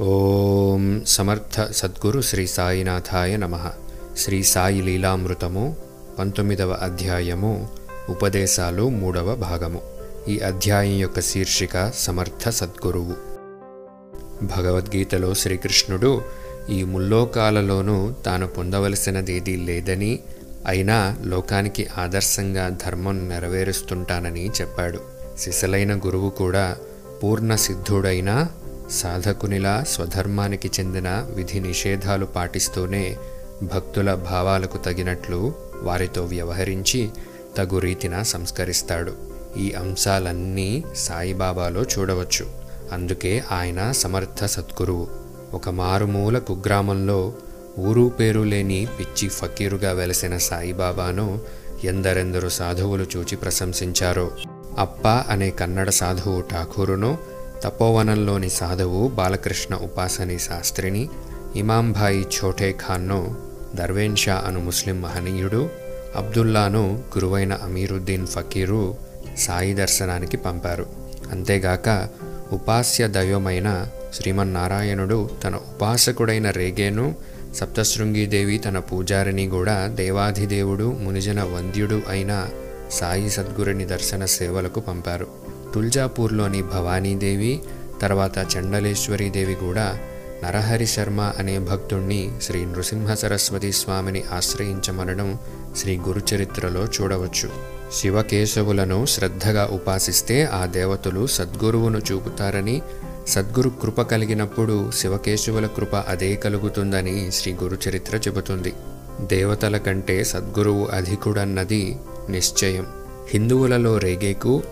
ఓం సమర్థ సద్గురు శ్రీ సాయినాథాయ నమ. శ్రీ సాయి లీలామృతము పంతొమ్మిదవ అధ్యాయము ఉపదేశాలు మూడవ భాగము. ఈ అధ్యాయం యొక్క శీర్షిక సమర్థ సద్గురువు. భగవద్గీతలో శ్రీకృష్ణుడు ఈ ముల్లోకాలలోనూ తాను పొందవలసినదేదీ లేదని అయినా లోకానికి ఆదర్శంగా ధర్మం నెరవేరుస్తుంటానని చెప్పాడు. సిసలైన గురువు కూడా పూర్ణ సిద్ధుడైన సాధకునిలా స్వధర్మానికి చెందిన విధి నిషేధాలు పాటిస్తూనే భక్తుల భావాలకు తగినట్లు వారితో వ్యవహరించి తగు రీతిన సంస్కరిస్తాడు. ఈ అంశాలన్నీ సాయిబాబాలో చూడవచ్చు. అందుకే ఆయన సమర్థ సద్గురువు. ఒక మారుమూల కుగ్రామంలో ఊరు పేరు లేని పిచ్చి ఫకీరుగా వెలసిన సాయిబాబాను ఎందరెందరు సాధువులు చూచి ప్రశంసించారో. అప్ప అనే కన్నడ సాధువు ఠాకూరును తపోవనంలోని సాధువు బాలకృష్ణ ఉపాసని శాస్త్రిని ఇమాంభాయి ఛోటే ఖాన్ను దర్వేన్ షా అను ముస్లిం మహనీయుడు అబ్దుల్లాను గురువైన అమీరుద్దీన్ ఫకీరు సాయి దర్శనానికి పంపారు. అంతేగాక ఉపాస్య దైవమైన శ్రీమన్నారాయణుడు తన ఉపాసకుడైన రేగేను సప్తశృంగీదేవి తన పూజారిని కూడా దేవాధిదేవుడు మునిజన వంద్యుడు అయిన సాయి సద్గురుని దర్శన సేవలకు పంపారు. తుల్జాపూర్లోని భవానీదేవి తర్వాత చండలేశ్వరీదేవి కూడా నరహరి శర్మ అనే భక్తుణ్ణి శ్రీ నృసింహ సరస్వతి స్వామిని ఆశ్రయించమనడం శ్రీ గురుచరిత్రలో చూడవచ్చు. శివకేశవులను శ్రద్ధగా ఉపాసిస్తే ఆ దేవతలు సద్గురువును చూపుతారని సద్గురు కృప కలిగినప్పుడు శివకేశవుల కృప అదే కలుగుతుందని శ్రీ గురుచరిత్ర చెబుతుంది. దేవతల కంటే సద్గురువు అధికుడన్నది నిశ్చయం. హిందువులలో రేగేకు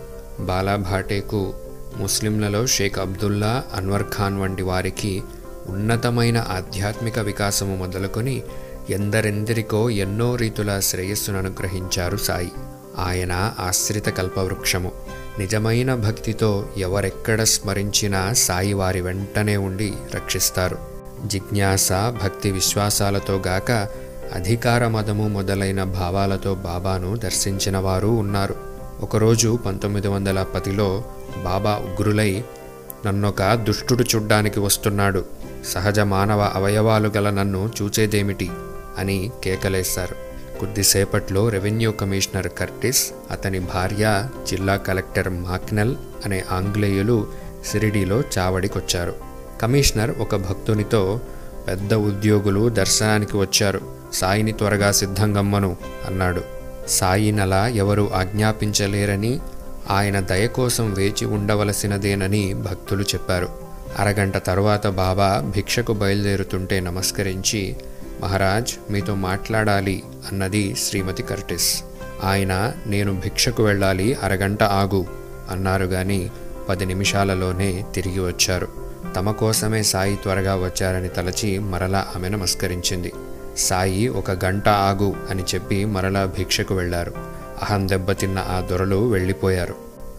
బాలాభాటేకు ముస్లింలలో షేక్ అబ్దుల్లా అన్వర్ ఖాన్ వంటి వారికి ఉన్నతమైన ఆధ్యాత్మిక వికాసము మొదలుకొని ఎందరెందరికో ఎన్నో రీతుల శ్రేయస్సును అనుగ్రహించారు సాయి. ఆయన ఆశ్రిత కల్పవృక్షము. నిజమైన భక్తితో ఎవరెక్కడ స్మరించినా సాయి వారి వెంటనే ఉండి రక్షిస్తారు. జిజ్ఞాస భక్తి విశ్వాసాలతో గాక అధికార మదము మొదలైన భావాలతో బాబాను దర్శించిన వారు ఉన్నారు. ఒకరోజు పంతొమ్మిది వందల పదిలో బాబా ఉగ్రులై నన్నొక దుష్టుడు చూడ్డానికి వస్తున్నాడు. సహజ మానవ అవయవాలు గల నన్ను చూచేదేమిటి? అని కేకలేశారు. కొద్దిసేపట్లో రెవెన్యూ కమిషనర్ కర్టిస్ అతని భార్య జిల్లా కలెక్టర్ మాక్నెల్ అనే ఆంగ్లేయులు సిరిడీలో చావడికొచ్చారు. కమిషనర్ ఒక భక్తునితో పెద్ద ఉద్యోగులు దర్శనానికి వచ్చారు. సాయిని త్వరగా సిద్ధంగమ్మను అన్నాడు. సాయినలా ఎవరు ఆజ్ఞాపించలేరని ఆయన దయ కోసం వేచి ఉండవలసినదేనని భక్తులు చెప్పారు. అరగంట తరువాత బాబా భిక్షకు బయలుదేరుతుంటే నమస్కరించి మహారాజ్ మీతో మాట్లాడాలి అన్నది శ్రీమతి కర్టిస్. ఆయన నేను భిక్షకు వెళ్ళాలి అరగంట ఆగు అన్నారు గాని పది నిమిషాలలోనే తిరిగి వచ్చారు. తమ కోసమే సాయి త్వరగా వచ్చారని తలచి మరలా ఆమె నమస్కరించింది. సాయి ఒక గంట ఆగు అని చెప్పి మరలా భిక్షకు వెళ్ళారు అహం దెబ్బతిన్న ఆ దొరలు వెళ్ళిపోయారు.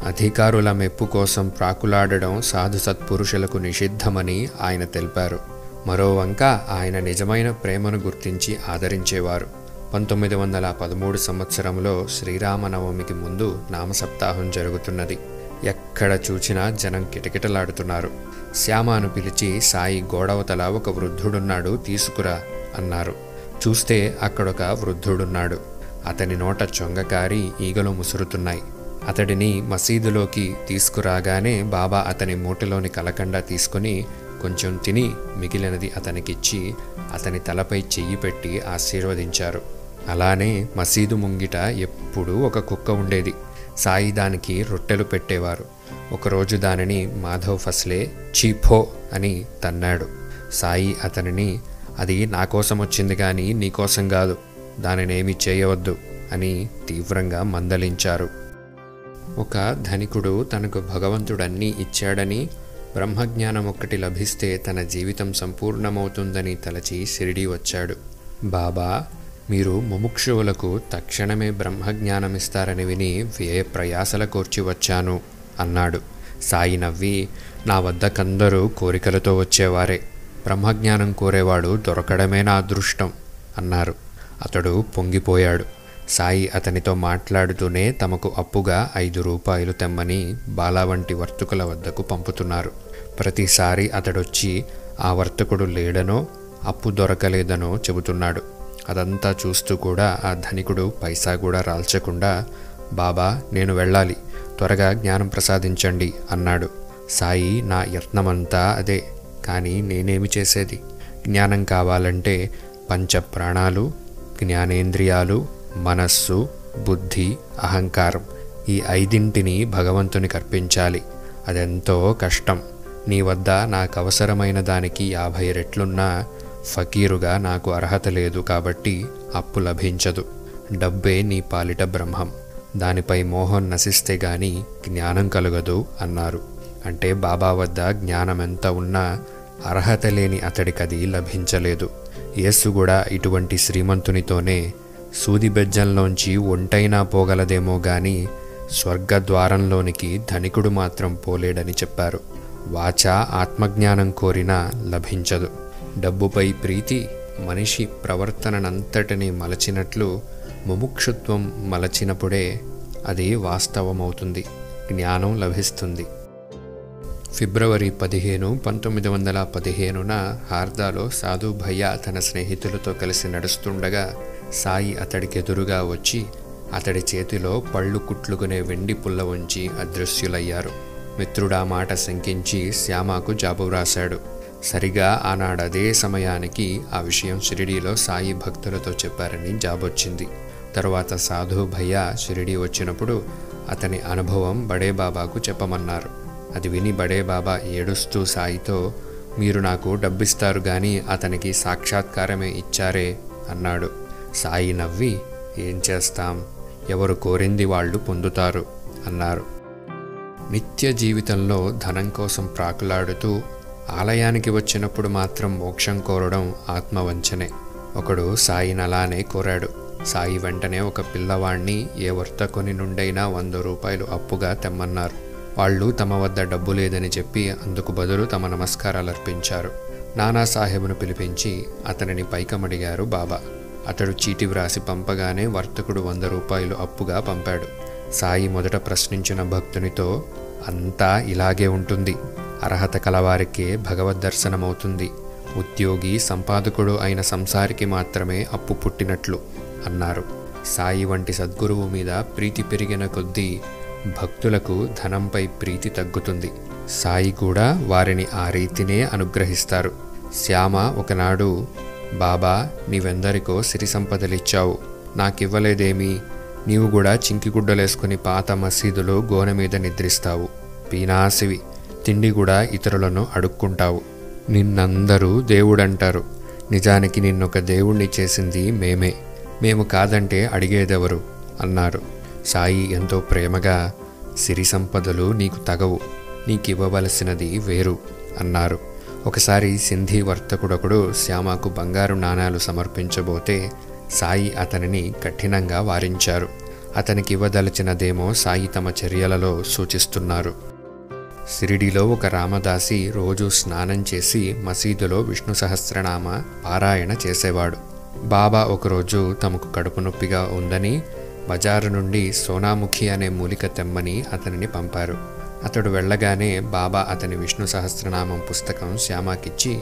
అధికారుల మెప్పు కోసం ప్రాకులాడడం సాధు సత్పురుషులకు నిషిద్ధమని ఆయన తెలిపారు. మరోవంక ఆయన నిజమైన ప్రేమను గుర్తించి ఆదరించేవారు. పంతొమ్మిది వందల పదమూడు సంవత్సరంలో శ్రీరామనవమికి ముందు నామసప్తాహం జరుగుతున్నది. ఎక్కడ చూచినా జనం కిటకిటలాడుతున్నారు. శ్యామాను పిలిచి సాయి గోడవతల ఒక వృద్ధుడున్నాడు తీసుకురా. అన్నారు. చూస్తే అక్కడొక వృద్ధుడున్నాడు. అతని నోట చొంగకారి ఈగలు ముసురుతున్నాయి. అతడిని మసీదులోకి తీసుకురాగానే బాబా అతని మూటలోని కలకండ తీసుకుని కొంచెం తిని మిగిలినది అతనికిచ్చి అతని తలపై చెయ్యి పెట్టి ఆశీర్వదించారు. అలానే మసీదు ముంగిట ఎప్పుడూ ఒక కుక్క ఉండేది. సాయి దానికి రొట్టెలు పెట్టేవారు. ఒకరోజు దానిని మాధవ్ ఫస్లే చీఫో అని తన్నాడు. సాయి అతనిని అది నా కోసం వచ్చింది కానీ నీకోసం కాదు. దానినేమి చేయవద్దు అని తీవ్రంగా మందలించారు. ఒక ధనికుడు తనకు భగవంతుడన్నీ ఇచ్చాడని బ్రహ్మజ్ఞానం ఒక్కటి లభిస్తే తన జీవితం సంపూర్ణమవుతుందని తలచి షిరిడి వచ్చాడు. బాబా మీరు ముముక్షువులకు తక్షణమే బ్రహ్మజ్ఞానమిస్తారని విని వ్యయ ప్రయాసల కోర్చి వచ్చాను అన్నాడు. సాయి నవ్వి నా వద్దకందరూ కోరికలతో వచ్చేవారే. బ్రహ్మజ్ఞానం కోరేవాడు దొరకడమే నా అదృష్టం అన్నారు. అతడు పొంగిపోయాడు. సాయి అతనితో మాట్లాడుతూనే తమకు అప్పుగా ఐదు రూపాయలు తెమ్మని బాలా వంటి వర్తకుల వద్దకు పంపుతున్నారు. ప్రతిసారి అతడొచ్చి ఆ వర్తకుడు లేడనో అప్పు దొరకలేదనో చెబుతున్నాడు. అదంతా చూస్తూ కూడా ఆ ధనికుడు పైసా కూడా రాల్చకుండా బాబా నేను వెళ్ళాలి. త్వరగా జ్ఞానం ప్రసాదించండి అన్నాడు. సాయి నా యత్నమంతా అదే. కానీ నేనేమి చేసేది? జ్ఞానం కావాలంటే పంచ ప్రాణాలు జ్ఞానేంద్రియాలు మనస్సు బుద్ధి అహంకారం ఈ ఐదింటిని భగవంతునికి అర్పించాలి అదెంతో కష్టం. నీ వద్ద నాకు అవసరమైన దానికి యాభై రెట్లున్నా ఫకీరుగా నాకు అర్హత లేదు కాబట్టి అప్పు లభించదు. డబ్బే నీ పాలిట బ్రహ్మం. దానిపై మోహం నశిస్తే గాని జ్ఞానం కలగదు అన్నారు. అంటే బాబా వద్ద జ్ఞానం ఎంత ఉన్నా అర్హత లేని అతడికది లభించలేదు. యేసు కూడా ఇటువంటి శ్రీమంతునితోనే సూది బెజ్జంలోంచి ఒంటైనా పోగలదేమో గాని స్వర్గద్వారంలోనికి ధనికుడు మాత్రం పోలేడని చెప్పారు. వాచ ఆత్మజ్ఞానం కోరినా లభించదు. డబ్బుపై ప్రీతి మనిషి ప్రవర్తననంతటిని మలచినట్లు ముముక్షుత్వం మలచినప్పుడే అది వాస్తవమవుతుంది. జ్ఞానం లభిస్తుంది. ఫిబ్రవరి పదిహేను పంతొమ్మిది వందల పదిహేనున హార్దాలో సాధు భయ్య తన స్నేహితులతో కలిసి నడుస్తుండగా సాయి అతడికి ఎదురుగా వచ్చి అతడి చేతిలో పళ్ళు కుట్లుకునే వెండి పుల్ల ఉంచి అదృశ్యులయ్యారు. మిత్రుడా మాట శంకించి శ్యామకు జాబు వ్రాశాడు. సరిగా ఆనాడదే సమయానికి ఆ విషయం షిరిడీలో సాయి భక్తులతో చెప్పారని జాబొచ్చింది. తరువాత సాధు భయ్య షిరిడీ వచ్చినప్పుడు అతని అనుభవం బడే బాబాకు చెప్పమన్నారు. అది విని బడే బాబా ఏడుస్తూ సాయితో మీరు నాకు డబ్బిస్తారు గాని అతనికి సాక్షాత్కారమే ఇచ్చారే అన్నాడు. సాయి నవ్వి ఏం చేస్తాం? ఎవరు కోరింది వాళ్ళు పొందుతారు అన్నారు. నిత్య జీవితంలో ధనం కోసం ప్రాకులాడుతూ ఆలయానికి వచ్చినప్పుడు మాత్రం మోక్షం కోరడం ఆత్మవంచనే ఒకడు సాయిని అలానే కోరాడు. సాయి వెంటనే ఒక పిల్లవాణ్ణి ఏ వర్తకుని నుండైనా వంద రూపాయలు అప్పుగా తెమ్మన్నారు. వాళ్ళు తమ వద్ద డబ్బు లేదని చెప్పి అందుకు బదులు తమ నమస్కారాలు అర్పించారు. నానాసాహెబును పిలిపించి అతనిని పైకమడిగారు బాబా. అతడు చీటి వ్రాసి పంపగానే వర్తకుడు వంద రూపాయలు అప్పుగా పంపాడు. సాయి మొదట ప్రశ్నించిన భక్తునితో అంతా ఇలాగే ఉంటుంది. అర్హత కలవారికే భగవద్ దర్శనమవుతుంది. ఉద్యోగి సంపాదకుడు అయిన సంసారికి మాత్రమే అప్పు పుట్టినట్లు అన్నారు. సాయి వంటి సద్గురువు మీద ప్రీతి పెరిగిన కొద్దీ భక్తులకు ధనంపై ప్రీతి తగ్గుతుంది. సాయి కూడా వారిని ఆ రీతినే అనుగ్రహిస్తారు. శ్యామ ఒకనాడు బాబా నీవెందరికో సిరి సంపదలిచ్చావు. నాకివ్వలేదేమీ? నీవు కూడా చింకిగుడ్డలేసుకుని పాత మసీదులో గోనె మీద నిద్రిస్తావు. పీనాసివి. తిండి కూడా ఇతరులను అడుక్కుంటావు. నిన్నందరూ దేవుడంటారు. నిజానికి నిన్నొక దేవుణ్ణి చేసింది మేమే. మేము కాదంటే అడిగేదెవరు? అన్నారు. సాయి ఎంతో ప్రేమగా సిరి సంపదలు నీకు తగవు నీకివ్వవలసినది వేరు అన్నారు. ఒకసారి సింధీ వర్తకుడొకడు శ్యామకు బంగారు నాణాలు సమర్పించబోతే సాయి అతనిని కఠినంగా వారించారు. అతనికి ఇవ్వదలచినదేమో సాయి తమ చర్యలలో సూచిస్తున్నారు. సిరిడిలో ఒక రామదాసి రోజు స్నానం చేసి మసీదులో విష్ణు సహస్రనామ పారాయణ చేసేవాడు. బాబా ఒకరోజు తమకు కడుపు నొప్పిగా ఉందని బజారు నుండి సోనాముఖి అనే మూలిక తెమ్మని అతనిని పంపారు. అతడు వెళ్ళగానే బాబా అతని విష్ణు సహస్రనామం పుస్తకం శ్యామాకిచ్చి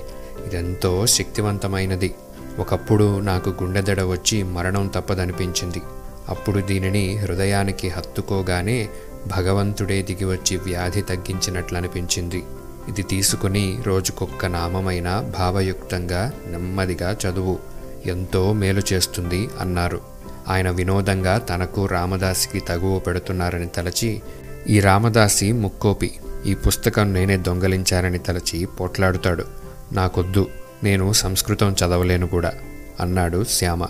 ఇదెంతో శక్తివంతమైనది. ఒకప్పుడు నాకు గుండెదడ వచ్చి మరణం తప్పదనిపించింది. అప్పుడు దీనిని హృదయానికి హత్తుకోగానే భగవంతుడే దిగివచ్చి వ్యాధి తగ్గించినట్లనిపించింది. ఇది తీసుకుని రోజుకొక్క నామమైన భావయుక్తంగా నెమ్మదిగా చదువు. ఎంతో మేలు చేస్తుంది అన్నారు. ఆయన వినోదంగా తనకు రామదాసికి తగువ పెడుతున్నారని తలచి ఈ రామదాసి ముక్కోపి. ఈ పుస్తకం నేనే దొంగలించారని తలచి పోట్లాడుతాడు. నాకొద్దు. నేను సంస్కృతం చదవలేను కూడా అన్నాడు శ్యామ.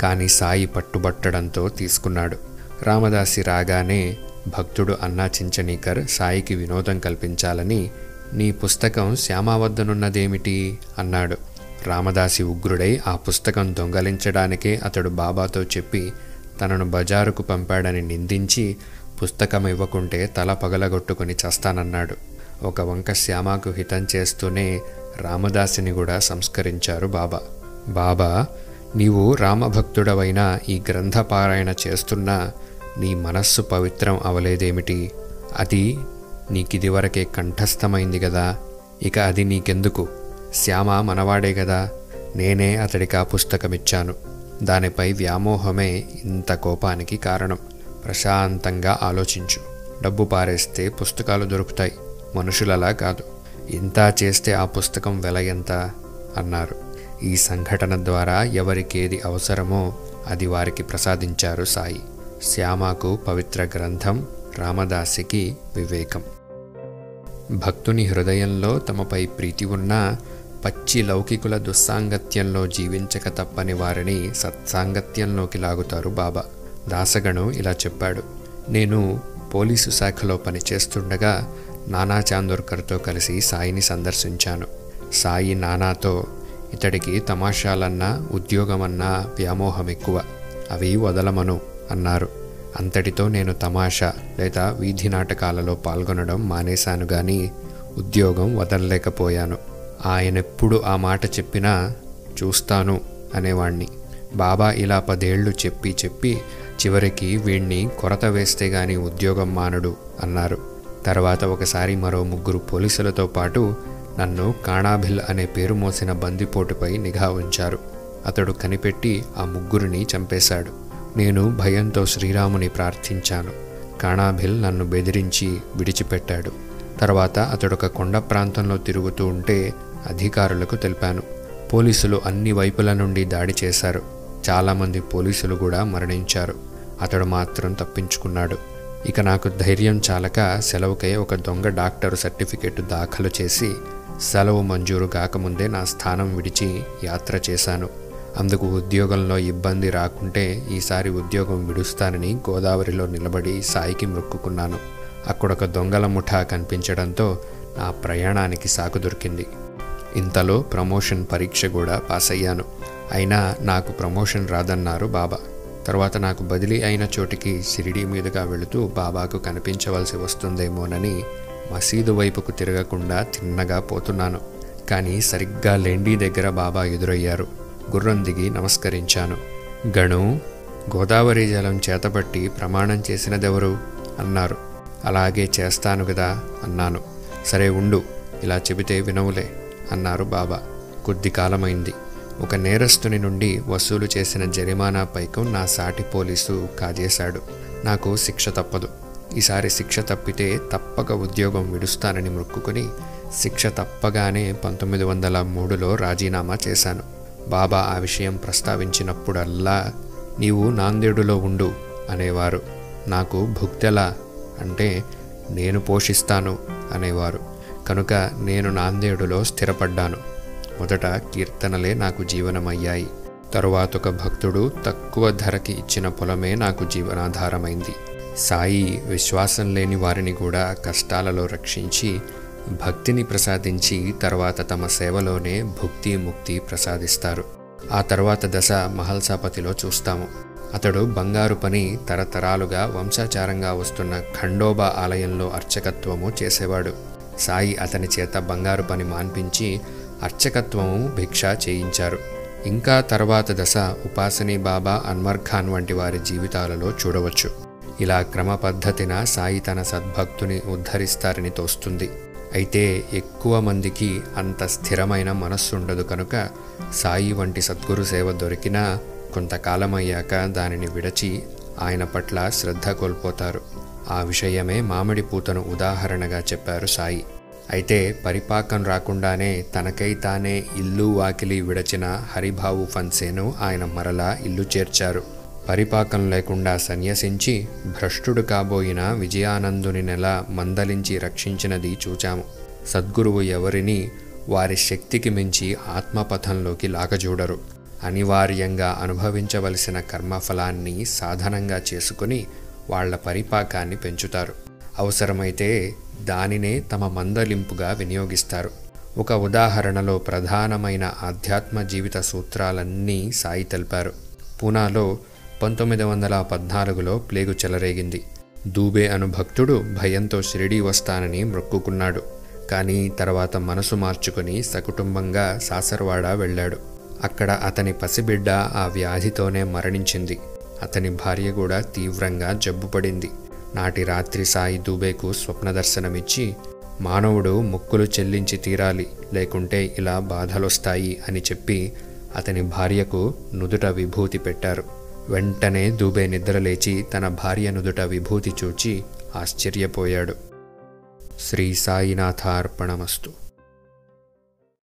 కానీ సాయి పట్టుబట్టడంతో తీసుకున్నాడు. రామదాసి రాగానే భక్తుడు అన్నా చించనీకర్ సాయికి వినోదం కల్పించాలని నీ పుస్తకం శ్యామ వద్దనున్నదేమిటి? అన్నాడు. రామదాసి ఉగ్రుడై ఆ పుస్తకం దొంగలించడానికే అతడు బాబాతో చెప్పి తనను బజారుకు పంపాడని నిందించి పుస్తకం ఇవ్వకుంటే తల పగలగొట్టుకుని చస్తానన్నాడు. ఒక వంక శ్యామకు హితం చేస్తూనే రామదాసిని కూడా సంస్కరించారు బాబా. బాబా నీవు రామభక్తుడవైన ఈ గ్రంథపారాయణ చేస్తున్నా నీ మనస్సు పవిత్రం అవలేదేమిటి? అది నీకిదివరకే కంఠస్థమైంది కదా ఇక అది నీకెందుకు? శ్యామ మనవాడే కదా నేనే అతడికి ఆ పుస్తకం ఇచ్చాను దానిపై వ్యామోహమే ఇంత కోపానికి కారణం. ప్రశాంతంగా ఆలోచించు. డబ్బు పారేస్తే పుస్తకాలు దొరుకుతాయి. మనుషులలా కాదు. ఇంత చేస్తే ఆ పుస్తకం వెల ఎంత? అన్నారు. ఈ సంఘటన ద్వారా ఎవరికేది అవసరమో అది వారికి ప్రసాదించారు సాయి. శ్యామకు పవిత్ర గ్రంథం రామదాసికి వివేకం. భక్తుని హృదయంలో తమపై ప్రీతి ఉన్నా పచ్చి లౌకికుల దుస్సాంగత్యంలో జీవించక తప్పని వారిని సత్సాంగత్యంలోకి లాగుతారు బాబా. దాసగను ఇలా చెప్పాడు. నేను పోలీసు శాఖలో పనిచేస్తుండగా నానా చాందోర్కర్తో కలిసి సాయిని సందర్శించాను. సాయి నానాతో ఇతడికి తమాషాలన్నా ఉద్యోగమన్నా వ్యామోహం ఎక్కువ అవి వదలమను అన్నారు. అంతటితో నేను తమాషా లేదా వీధి నాటకాలలో పాల్గొనడం మానేశాను గాని ఉద్యోగం వదలలేకపోయాను. ఆయనెప్పుడు ఆ మాట చెప్పినా చూస్తాను అనేవాణ్ణి. బాబా ఇలా పదేళ్ళు చెప్పి చెప్పి చివరికి వీణ్ణి కొరత వేస్తే గాని ఉద్యోగం మానడు అన్నారు. తర్వాత ఒకసారి మరో ముగ్గురు పోలీసులతో పాటు నన్ను కాణాభిల్ అనే పేరు మోసిన బందిపోటుపై నిఘా ఉంచారు. అతడు కనిపెట్టి ఆ ముగ్గురిని చంపేశాడు. నేను భయంతో శ్రీరాముని ప్రార్థించాను. కాణాభిల్ నన్ను బెదిరించి విడిచిపెట్టాడు. తర్వాత అతడొక కొండ ప్రాంతంలో తిరుగుతూ ఉంటే అధికారులకు తెలిపాను. పోలీసులు అన్ని వైపుల నుండి దాడి చేశారు. చాలామంది పోలీసులు కూడా మరణించారు. అతడు మాత్రం తప్పించుకున్నాడు. ఇక నాకు ధైర్యం చాలక సెలవుకై ఒక దొంగ డాక్టరు సర్టిఫికెట్ దాఖలు చేసి సెలవు మంజూరు కాకముందే నా స్థానం విడిచి యాత్ర చేశాను. అందుకు ఉద్యోగంలో ఇబ్బంది రాకుంటే ఈసారి ఉద్యోగం విడుస్తానని గోదావరిలో నిలబడి సాయికి మొక్కుకున్నాను. అక్కడొక దొంగల ముఠా కనిపించడంతో నా ప్రయాణానికి సాకు దొరికింది. ఇంతలో ప్రమోషన్ పరీక్ష కూడా పాస్ అయ్యాను అయినా నాకు ప్రమోషన్ రాదన్నారు బాబా. తర్వాత నాకు బదిలీ అయిన చోటికి షిరిడీ మీదుగా వెళుతూ బాబాకు కనిపించవలసి వస్తుందేమోనని మసీదు వైపుకు తిరగకుండా తిన్నగా పోతున్నాను. కానీ సరిగ్గా లెండీ దగ్గర బాబా ఎదురయ్యారు. గుర్రం దిగి నమస్కరించాను. గణు గోదావరి జలం చేతబట్టి ప్రమాణం చేసినదెవరు? అన్నారు. అలాగే చేస్తాను కదా అన్నాను. సరే ఉండు ఇలా చెబితే వినవులే అన్నారు బాబా. కొద్ది కాలమైంది. ఒక నేరస్తుని నుండి వసూలు చేసిన జరిమానా పైకం నా సాటి పోలీసు కాజేశాడు. నాకు శిక్ష తప్పదు. ఈసారి శిక్ష తప్పితే తప్పక ఉద్యోగం విడుస్తానని మొక్కుకొని శిక్ష తప్పగానే పంతొమ్మిది వందల మూడులో రాజీనామా చేశాను. బాబా ఆ విషయం ప్రస్తావించినప్పుడల్లా నీవు నాందేడులో ఉండు అనేవారు. నాకు భుక్తెలా అంటే నేను పోషిస్తాను అనేవారు. కనుక నేను నాందేడులో స్థిరపడ్డాను. మొదట కీర్తనలే నాకు జీవనమయ్యాయి. తరువాత ఒక భక్తుడు తక్కువ ధరకి ఇచ్చిన పొలమే నాకు జీవనాధారమైంది. సాయి విశ్వాసం లేని వారిని కూడా కష్టాలలో రక్షించి భక్తిని ప్రసాదించి తర్వాత తమ సేవలోనే భుక్తి ముక్తి ప్రసాదిస్తారు. ఆ తర్వాత దశ మహల్సాపతిలో చూస్తాము. అతడు బంగారు పని తరతరాలుగా వంశాచారంగా వస్తున్న ఖండోబా ఆలయంలో అర్చకత్వము చేసేవాడు. సాయి అతని చేత బంగారు పని మాన్పించి అర్చకత్వము భిక్ష చేయించారు. ఇంకా తర్వాత దశ ఉపాసని బాబా అన్వర్ ఖాన్ వంటి వారి జీవితాలలో చూడవచ్చు. ఇలా క్రమ పద్ధతిన సాయి తన సద్భక్తుని ఉద్ధరిస్తారని తోస్తుంది. అయితే ఎక్కువ మందికి అంత స్థిరమైన మనస్సుండదు కనుక సాయి వంటి సద్గురు సేవ దొరికినా కొంతకాలమయ్యాక దానిని విడచి ఆయన పట్ల శ్రద్ధ కోల్పోతారు. ఆ విషయమే మామిడి పూతను ఉదాహరణగా చెప్పారు సాయి. అయితే పరిపాకం రాకుండానే తనకై తానే ఇల్లు వాకిలి విడచిన హరిభావు ఫన్సేను ఆయన మరలా ఇల్లు చేర్చారు. పరిపాకం లేకుండా సన్యసించి భ్రష్టుడు కాబోయిన విజయానందుని నెల మందలించి రక్షించినది చూచాము. సద్గురువు ఎవరిని వారి శక్తికి మించి ఆత్మపథంలోకి లాగజూడరు. అనివార్యంగా అనుభవించవలసిన కర్మఫలాన్ని సాధనంగా చేసుకుని వాళ్ళ పరిపాకాన్ని పెంచుతారు. అవసరమైతే దానినే తమ మందలింపుగా వినియోగిస్తారు. ఒక ఉదాహరణలో ప్రధానమైన ఆధ్యాత్మ జీవిత సూత్రాలన్నీ సాయి తెలిపారు. పూనాలో పంతొమ్మిది వందల పద్నాలుగులో ప్లేగు చెలరేగింది. దూబే అను భక్తుడు భయంతో షిరిడీ వస్తానని మొక్కుకున్నాడు. కానీ తర్వాత మనసు మార్చుకుని సకుటుంబంగా సాసర్వాడ వెళ్ళాడు. అక్కడ అతని పసిబిడ్డ ఆ వ్యాధితోనే మరణించింది. అతని భార్య కూడా తీవ్రంగా జబ్బుపడింది నాటి రాత్రి సాయి దూబేకు స్వప్న దర్శనమిచ్చి మానవుడు మొక్కులు చెల్లించి తీరాలి లేకుంటే ఇలా బాధలొస్తాయి అని చెప్పి అతని భార్యకు నుదుట విభూతి పెట్టారు. వెంటనే దూబే నిద్రలేచి తన భార్య నుదుట విభూతి చూచి ఆశ్చర్యపోయాడు. శ్రీ సాయినాథార్పణమస్తు.